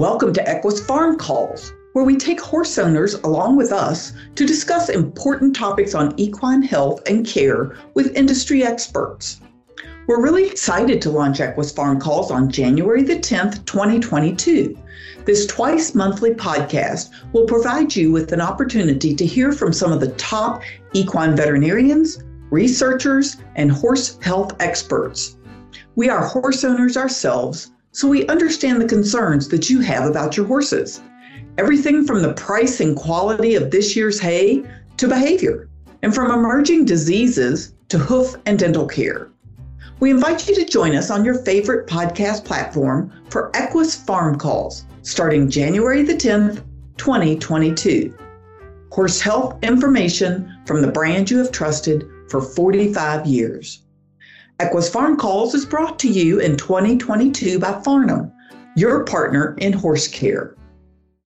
Welcome to Equus Farm Calls, where we take horse owners along with us to discuss important topics on equine health and care with industry experts. We're really excited to launch Equus Farm Calls on January the 10th, 2022. This twice monthly podcast will provide you with an opportunity to hear from some of the top equine veterinarians, researchers, and horse health experts. We are horse owners ourselves so we understand the concerns that you have about your horses. Everything from the price and quality of this year's hay to behavior, and from emerging diseases to hoof and dental care. We invite you to join us on your favorite podcast platform for Equus Farm Calls starting January the 10th, 2022. Horse health information from the brand you have trusted for 45 years. Equus Farm Calls is brought to you in 2022 by Farnam, your partner in horse care.